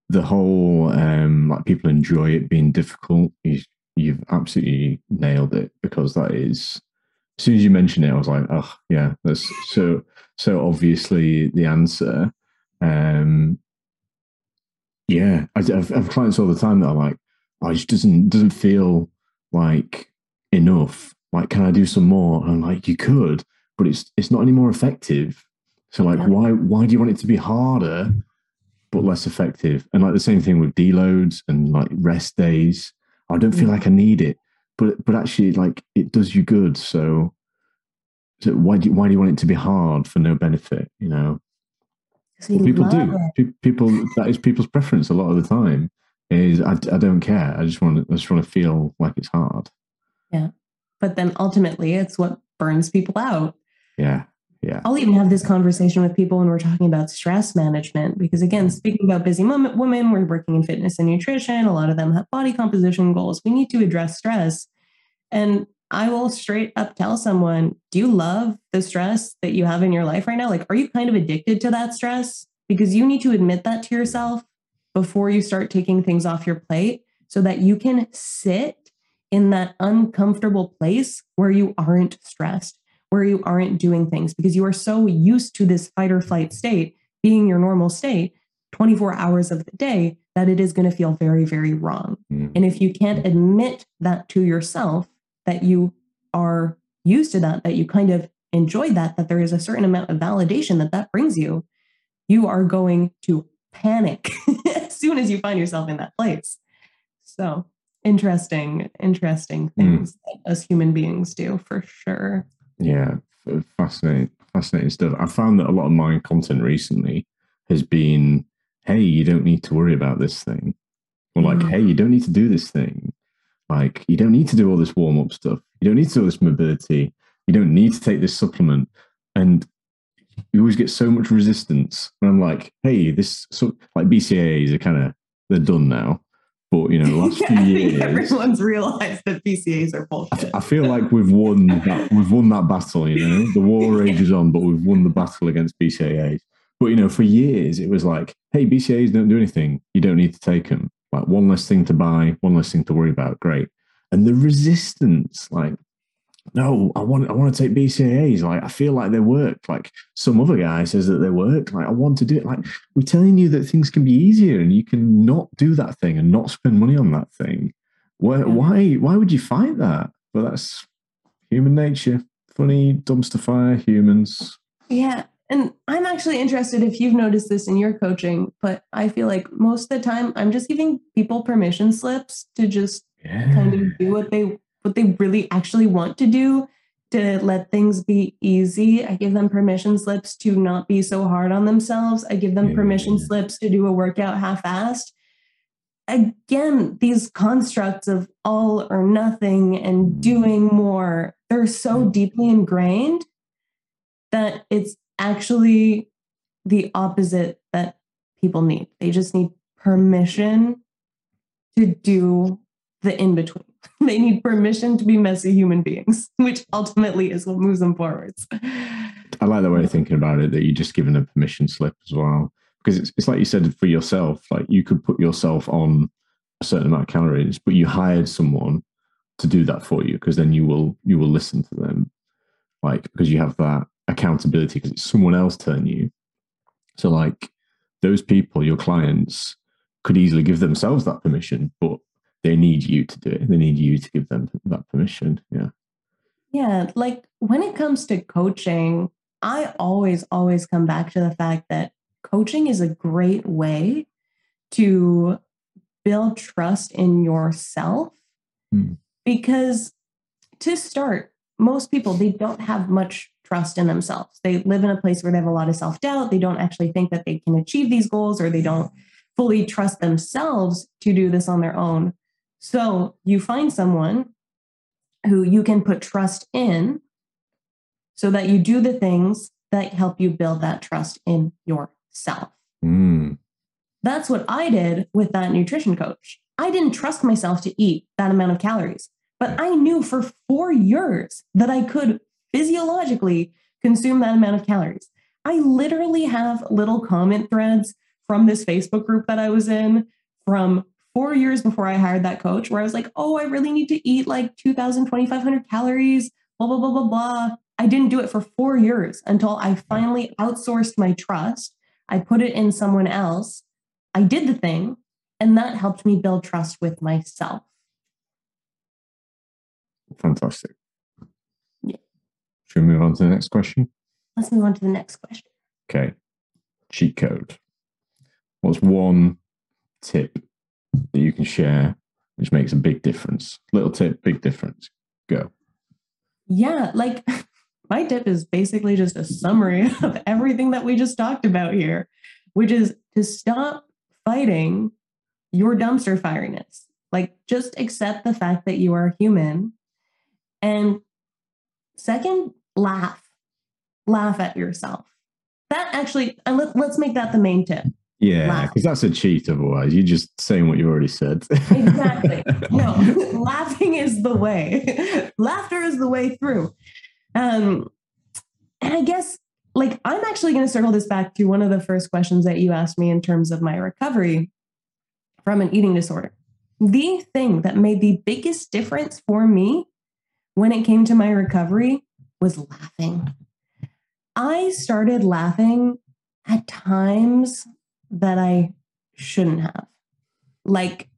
the whole um, like people enjoy it being difficult. You, you've absolutely nailed it because that is. As soon as you mentioned it, I was like, oh yeah, that's so so obviously the answer. Um, yeah, I, I've, I've clients all the time that are like, oh, it just doesn't doesn't feel like enough. Like, can I do some more? And I'm like, you could, but it's it's not any more effective. So like, Yeah. why why do you want it to be harder but less effective? And like the same thing with deloads and like rest days. I don't feel Mm. like I need it, but but actually, like it does you good. So, so why do you, why do you want it to be hard for no benefit? You know, Well, people do. it. People that is people's preference a lot of the time. Is I, I don't care. I just want to I just want to feel like it's hard. Yeah, but then ultimately, it's what burns people out. Yeah, yeah, I'll even have this conversation with people when we're talking about stress management, because again, mm. speaking about busy women, we're working in fitness and nutrition. A lot of them have body composition goals. We need to address stress. And I will straight up tell someone, do you love the stress that you have in your life right now? Like, are you kind of addicted to that stress? Because you need to admit that to yourself before you start taking things off your plate so that you can sit in that uncomfortable place where you aren't stressed where you aren't doing things because you are so used to this fight or flight state being your normal state 24 hours of the day that it is going to feel very, very wrong. Mm. And if you can't admit that to yourself, that you are used to that, that you kind of enjoy that, that there is a certain amount of validation that that brings you, you are going to panic as soon as you find yourself in that place. So interesting, interesting things that us human beings do for sure. yeah. Fascinating, fascinating stuff. I found that a lot of my content recently has been, "Hey, you don't need to worry about this thing," or like, Mhm. "Hey, you don't need to do this thing." Like, you don't need to do all this warm up stuff. You don't need to do all this mobility. You don't need to take this supplement. And you always get so much resistance. And I'm like, hey, this so like BCAAs are kind of they're done now. But you know, last Yeah, few years, everyone's realized that BCAAs are I, bullshit. f- I feel like we've won that we've won that battle. You know, the war rages on, but we've won the battle against BCAAs. But you know, for years it was like, hey, BCAAs don't do anything. You don't need to take them. Like one less thing to buy, one less thing to worry about. Great. And the resistance, like, no, I want I want to take BCAAs. Like, I feel like they work. Like some other guy says that they work. Like, I want to do it. Like, we're telling you that things can be easier and you can not do that thing and not spend money on that thing. Why? Yeah. Why? Why would you fight that? But that's human nature. Funny dumpster fire humans. Yeah. And I'm actually interested if you've noticed this in your coaching, but I feel like most of the time I'm just giving people permission slips to just Yeah. kind of do what they what they really actually want to do to let things be easy. I give them permission slips to not be so hard on themselves. I give them Yeah. permission slips to do a workout half-assed. Again, these constructs of all or nothing and doing more, they're so mm. deeply ingrained that it's actually the opposite that people need. They just need permission to do the in between. They need permission to be messy human beings, which ultimately is what moves them forwards. I like the way of thinking about it. That you're just giving a permission slip as well, because it's it's like you said for yourself. Like you could put yourself on a certain amount of calories, but you hired someone to do that for you, because then you will you will listen to them, like because you have that accountability because it's someone else telling you. So like those people, your clients, could easily give themselves that permission, but they need you to do it. They need you to give them that permission. Yeah. Yeah, like when it comes to coaching, I always, always come back to the fact that coaching is a great way to build trust in yourself. Hmm. Because to start, most people they don't have much trust in themselves. They live in a place where they have a lot of self-doubt. They don't actually think that they can achieve these goals or they don't fully trust themselves to do this on their own. So, you find someone who you can put trust in so that you do the things that help you build that trust in yourself. Mm. That's what I did with that nutrition coach. I didn't trust myself to eat that amount of calories, but I knew for four years that I could physiologically consume that amount of calories. I literally have little comment threads from this Facebook group that I was in from four years before I hired that coach, where I was like, oh, I really need to eat like 2,000, 2,500 calories, blah, blah, blah, blah, blah. I didn't do it for four years until I finally outsourced my trust. I put it in someone else. I did the thing, and that helped me build trust with myself. Fantastic. Should we move on to the next question? Let's move on to the next question. Okay. Cheat code. What's one tip that you can share which makes a big difference? Little tip, big difference. Go. Yeah, like my tip is basically just a summary of everything that we just talked about here, which is to stop fighting your dumpster firiness. Like, just accept the fact that you are human. And second, laugh. Laugh at yourself. That actually, and let, let's make that the main tip. Yeah, because that's a cheat otherwise. You're just saying what you already said. Exactly. no, laughing is the way. Laughter is the way through. Um, and I guess, like, I'm actually going to circle this back to one of the first questions that you asked me in terms of my recovery from an eating disorder. The thing that made the biggest difference for me when it came to my recovery was laughing. I started laughing at times that I shouldn't have. Like,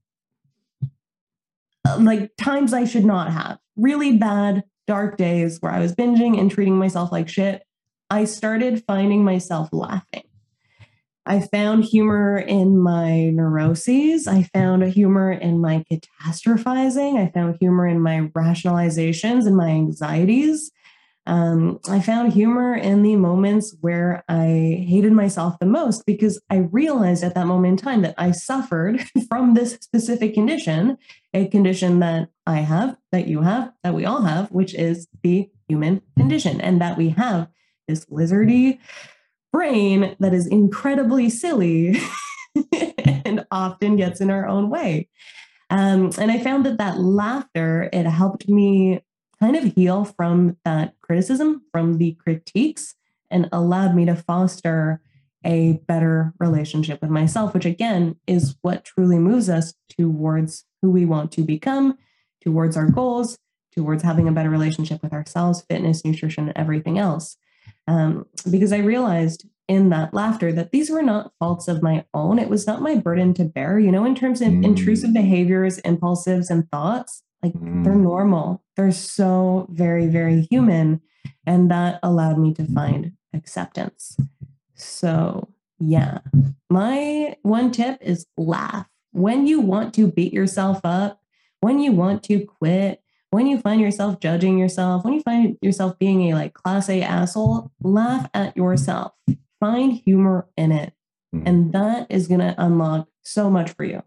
uh, like times I should not have. Really bad, dark days where I was binging and treating myself like shit. I started finding myself laughing. I found humor in my neuroses. I found a humor in my catastrophizing. I found humor in my rationalizations and my anxieties. Um, I found humor in the moments where I hated myself the most because I realized at that moment in time that I suffered from this specific condition, a condition that I have, that you have, that we all have, which is the human condition, and that we have this lizardy brain that is incredibly silly and often gets in our own way. Um, and I found that that laughter, it helped me kind of heal from that criticism, from the critiques, and allowed me to foster a better relationship with myself, which again is what truly moves us towards who we want to become, towards our goals, towards having a better relationship with ourselves, fitness, nutrition, everything else. Um, because I realized in that laughter that these were not faults of my own. It was not my burden to bear, you know, in terms of mm. intrusive behaviors, impulsives, and thoughts. Like mm. they're normal. They're so very, very human. And that allowed me to find acceptance. So, yeah, my one tip is laugh. When you want to beat yourself up, when you want to quit, when you find yourself judging yourself, when you find yourself being a like class A asshole, laugh at yourself. Find humor in it. Mm. And that is going to unlock so much for you.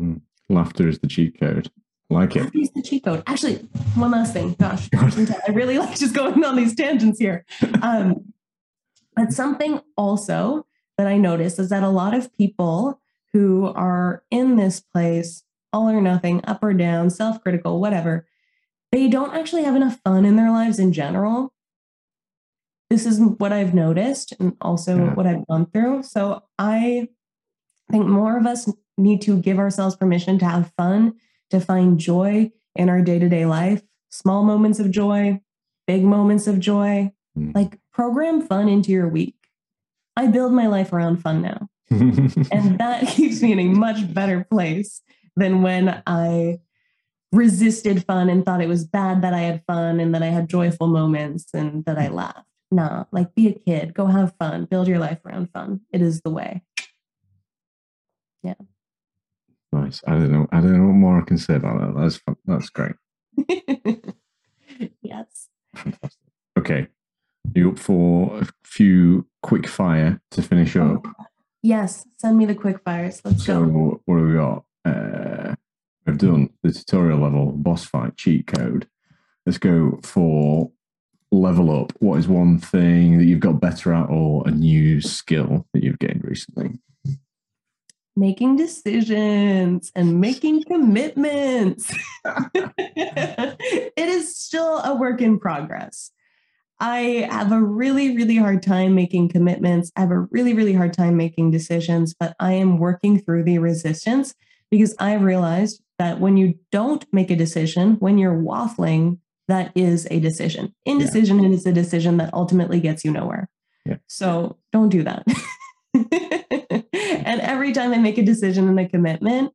Mm. Laughter is the cheat code. Like it. Laughter is the cheat code. Actually, one last thing. Gosh, I really like just going on these tangents here. Um, but something also that I noticed is that a lot of people who are in this place, all or nothing, up or down, self critical, whatever, they don't actually have enough fun in their lives in general. This is what I've noticed and also yeah. what I've gone through. So I think more of us need to give ourselves permission to have fun, to find joy in our day to day life, small moments of joy, big moments of joy. Mm. Like program fun into your week. I build my life around fun now. and that keeps me in a much better place than when I resisted fun and thought it was bad that I had fun and that I had joyful moments and that I laughed. Nah, like be a kid, go have fun, build your life around fun. It is the way. Yeah. Nice. I don't know. I don't know what more I can say about that. That's fun. That's great. yes. Fantastic. Okay. You up for a few quick fire to finish oh, up? Yes. Send me the quick fires. Let's so, go. what have we got? Uh, I've done the tutorial level boss fight cheat code. Let's go for level up. What is one thing that you've got better at or a new skill that you've gained recently? Making decisions and making commitments. it is still a work in progress. I have a really, really hard time making commitments. I have a really, really hard time making decisions, but I am working through the resistance because I realized that when you don't make a decision, when you're waffling, that is a decision. Indecision yeah. is a decision that ultimately gets you nowhere. Yeah. So don't do that. and every time I make a decision and a commitment,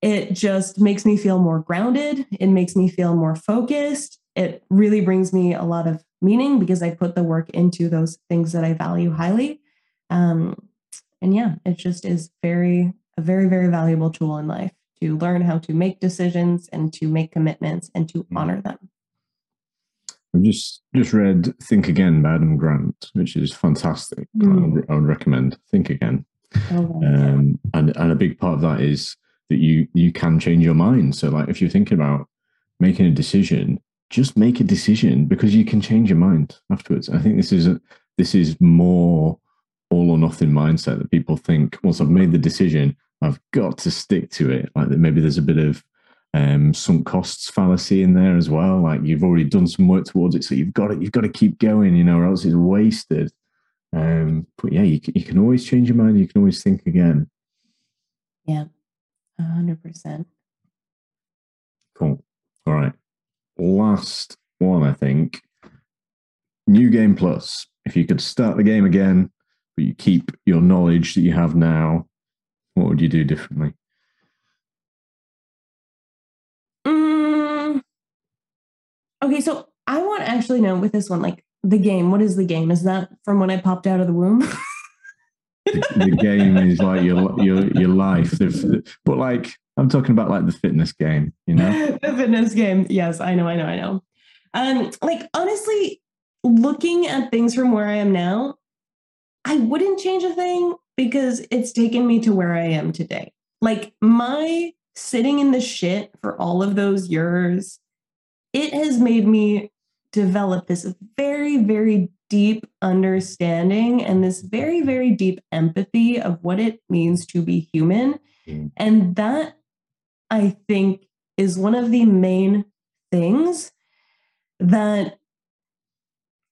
it just makes me feel more grounded. It makes me feel more focused. It really brings me a lot of meaning because I put the work into those things that I value highly. Um, and yeah, it just is very, a very, very valuable tool in life to learn how to make decisions and to make commitments and to mm. honor them. I've just just read Think Again by Adam Grant, which is fantastic. Mm. I, would, I, would, recommend Think Again. Oh, um, and and a big part of that is that you you can change your mind. So like if you're thinking about making a decision, just make a decision because you can change your mind afterwards. I think this is a, this is more all or nothing mindset that people think once I've made the decision, I've got to stick to it. Like maybe there's a bit of um, sunk costs fallacy in there as well. Like you've already done some work towards it, so you've got it. You've got to keep going, you know, or else it's wasted. Um, but yeah, you can, you can always change your mind. You can always think again. Yeah, a hundred percent. Cool. All right. Last one, I think. New game plus. If you could start the game again, but you keep your knowledge that you have now, what would you do differently? Mm, okay, so I want to actually know with this one, like the game. What is the game? Is that from when I popped out of the womb? the, the, game is like your your your life, but like I'm talking about like the fitness game, you know, the fitness game. Yes, I know, I know, I know. Um, like honestly, looking at things from where I am now, I wouldn't change a thing because it's taken me to where I am today. Like my sitting in the shit for all of those years, it has made me develop this very, very deep understanding and this very, very deep empathy of what it means to be human. Mm. And that I think is one of the main things that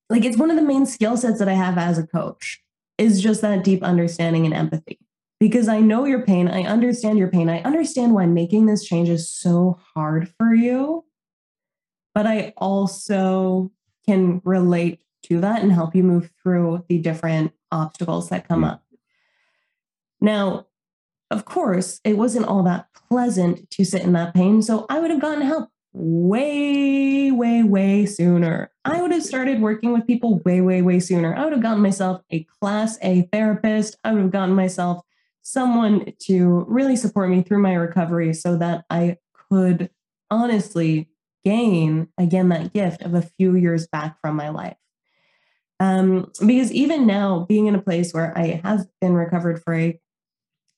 like it's one of the main skill sets that I have as a coach is just that deep understanding and empathy because I know your pain. I understand your pain. I understand why making this change is so hard for you. But I also can relate to that and help you move through the different obstacles that come up. Now, of course, it wasn't all that pleasant to sit in that pain. So I would have gotten help way, way, way sooner. I would have started working with people way, way, way sooner. I would have gotten myself a class A therapist. I would have gotten myself someone to really support me through my recovery so that I could honestly gain again that gift of a few years back from my life. Um, because even now, being in a place where I have been recovered for a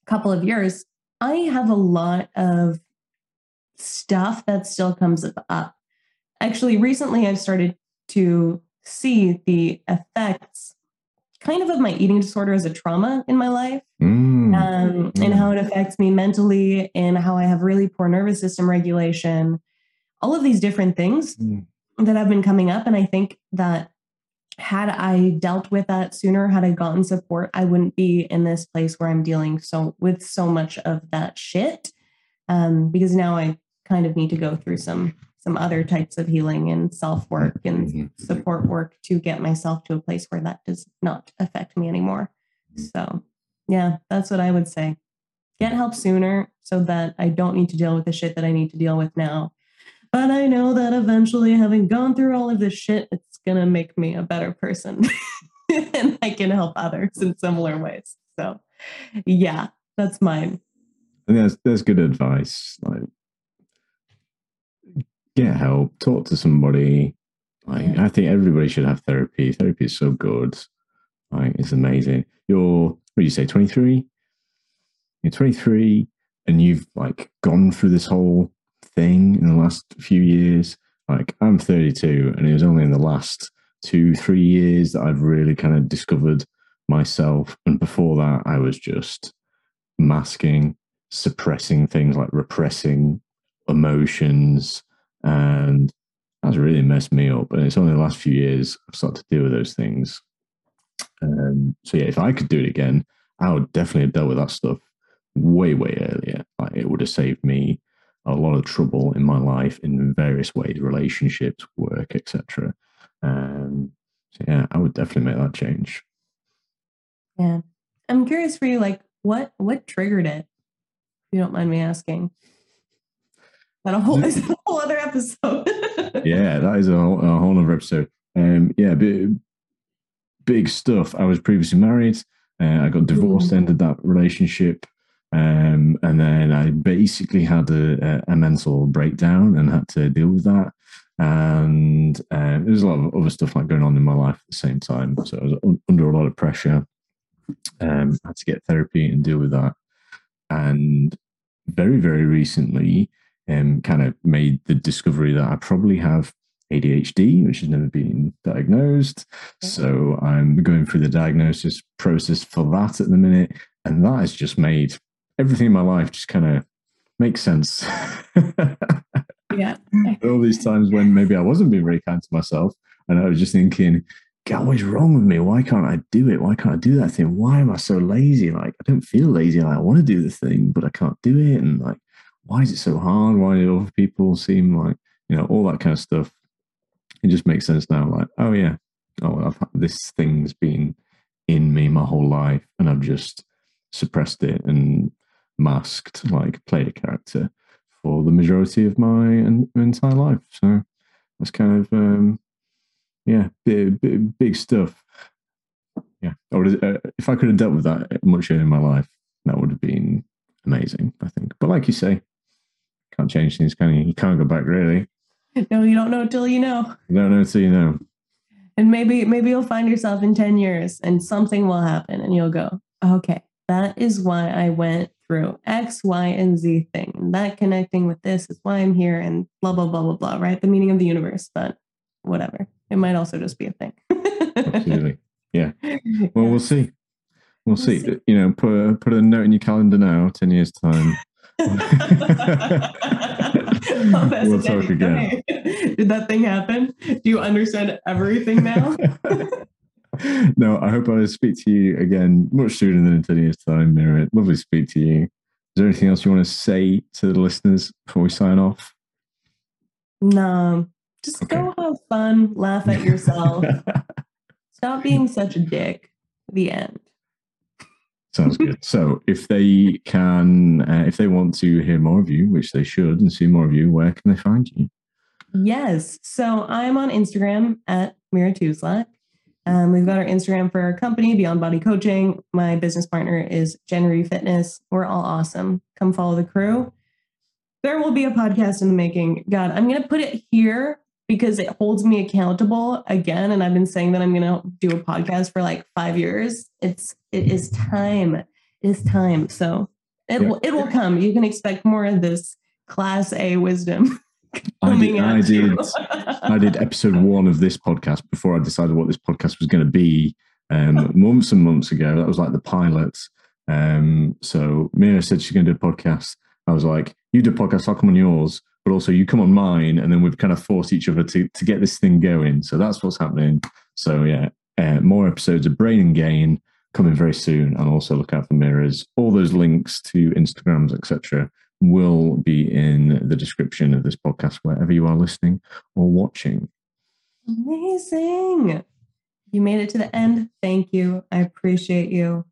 couple of years, I have a lot of stuff that still comes up. Actually, recently I've started to see the effects kind of of my eating disorder as a trauma in my life mm. um, mm. and how it affects me mentally and how I have really poor nervous system regulation, all of these different things mm. that have been coming up. And I think that had I dealt with that sooner, had I gotten support, I wouldn't be in this place where I'm dealing so with so much of that shit. Um, because now I kind of need to go through some some other types of healing and self work and mm-hmm. support work to get myself to a place where that does not affect me anymore. So, yeah, that's what I would say. Get help sooner so that I don't need to deal with the shit that I need to deal with now. But I know that eventually, having gone through all of this shit, it's going to make me a better person and I can help others in similar ways. So, yeah, that's mine. And that's, that's good advice. Like, get help, talk to somebody. Like, I think everybody should have therapy. Therapy is so good. Like, it's amazing. You're, what do you say, 23? You're 23 and you've like gone through this whole thing in the last few years. Like, I'm 32 and it was only in the last two, three years that I've really kind of discovered myself. And before that, I was just masking, suppressing things like repressing emotions, and that's really messed me up. And it's only the last few years I've started to deal with those things. Um, so yeah, if I could do it again, I would definitely have dealt with that stuff way, way earlier. Like it would have saved me a lot of trouble in my life in various ways, relationships, work, etc. Um, so yeah, I would definitely make that change. Yeah, I'm curious for you, like what what triggered it? If you don't mind me asking. That a whole is a whole other episode. yeah, that is a whole, a whole other episode. Um, yeah, big, big stuff. I was previously married. Uh, I got divorced, mm. ended that relationship, um, and then I basically had a, a, mental breakdown and had to deal with that. And uh, there's a lot of other stuff like going on in my life at the same time. So I was un- under a lot of pressure. Um, had to get therapy and deal with that. And very, very recently, um, kind of made the discovery that I probably have ADHD, which has never been diagnosed. So I'm going through the diagnosis process for that at the minute. And that has just made everything in my life just kind of make sense. yeah. All these times when maybe I wasn't being very kind to myself and I was just thinking, God, what is wrong with me? Why can't I do it? Why can't I do that thing? Why am I so lazy? Like, I don't feel lazy. Like, I want to do the thing, but I can't do it. And like, why is it so hard? Why do other people seem like, you know, all that kind of stuff? It just makes sense now. Like, oh, yeah, oh, I've this thing's been in me my whole life and I've just suppressed it and masked, like, played a character for the majority of my entire life. So that's kind of, um, yeah, big, big, big stuff. Yeah, I would, uh, if I could have dealt with that much earlier in my life, that would have been amazing, I think. But like you say, can't change things, can you? You can't go back, really. No, you don't know till you know. You don't know until you know. And maybe maybe you'll find yourself in 10 years and something will happen and you'll go, okay, that is why I went through X, Y, and Z thing. That connecting with this is why I'm here and blah, blah, blah, blah, blah, right? The meaning of the universe, but whatever. It might also just be a thing. absolutely. Yeah. Well, we'll see. We'll, we'll see. see. You know, put put a note in your calendar now. Ten years time. Oh, we'll talk again. Did that thing happen? Do you understand everything now? no, I hope I speak to you again much sooner than in 10 years' time, Mira. Lovely to speak to you. Is there anything else you want to say to the listeners before we sign off? No, just okay. go have fun, laugh at yourself. Stop being such a dick. The end. Sounds good. so, if they can, uh, if they want to hear more of you, which they should, and see more of you, where can they find you? Yes. So, I'm on Instagram at Mira Tuslak. Um, we've got our Instagram for our company, Beyond Body Coaching. My business partner is January Fitness. We're all awesome. Come follow the crew. There will be a podcast in the making. God, I'm going to put it here because it holds me accountable again. And I've been saying that I'm going to do a podcast for like five years. It's it is time. It is time. So it yeah. will it will come. You can expect more of this class A wisdom. I did, I did, I did episode one of this podcast before I decided what this podcast was going to be um, months and months ago. That was like the pilot. Um, so Mira said she's going to do a podcast. I was like, you do a podcast, I'll come on yours, but also you come on mine. And then we've kind of forced each other to, to get this thing going. So that's what's happening. So yeah, uh, more episodes of Brain and Gain coming very soon. And also look out for mirrors All those links to Instagrams, etc will be in the description of this podcast, wherever you are listening or watching. Amazing. You made it to the end. Thank you. I appreciate you.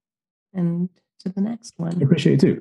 And to the next one. I appreciate you too. Cool.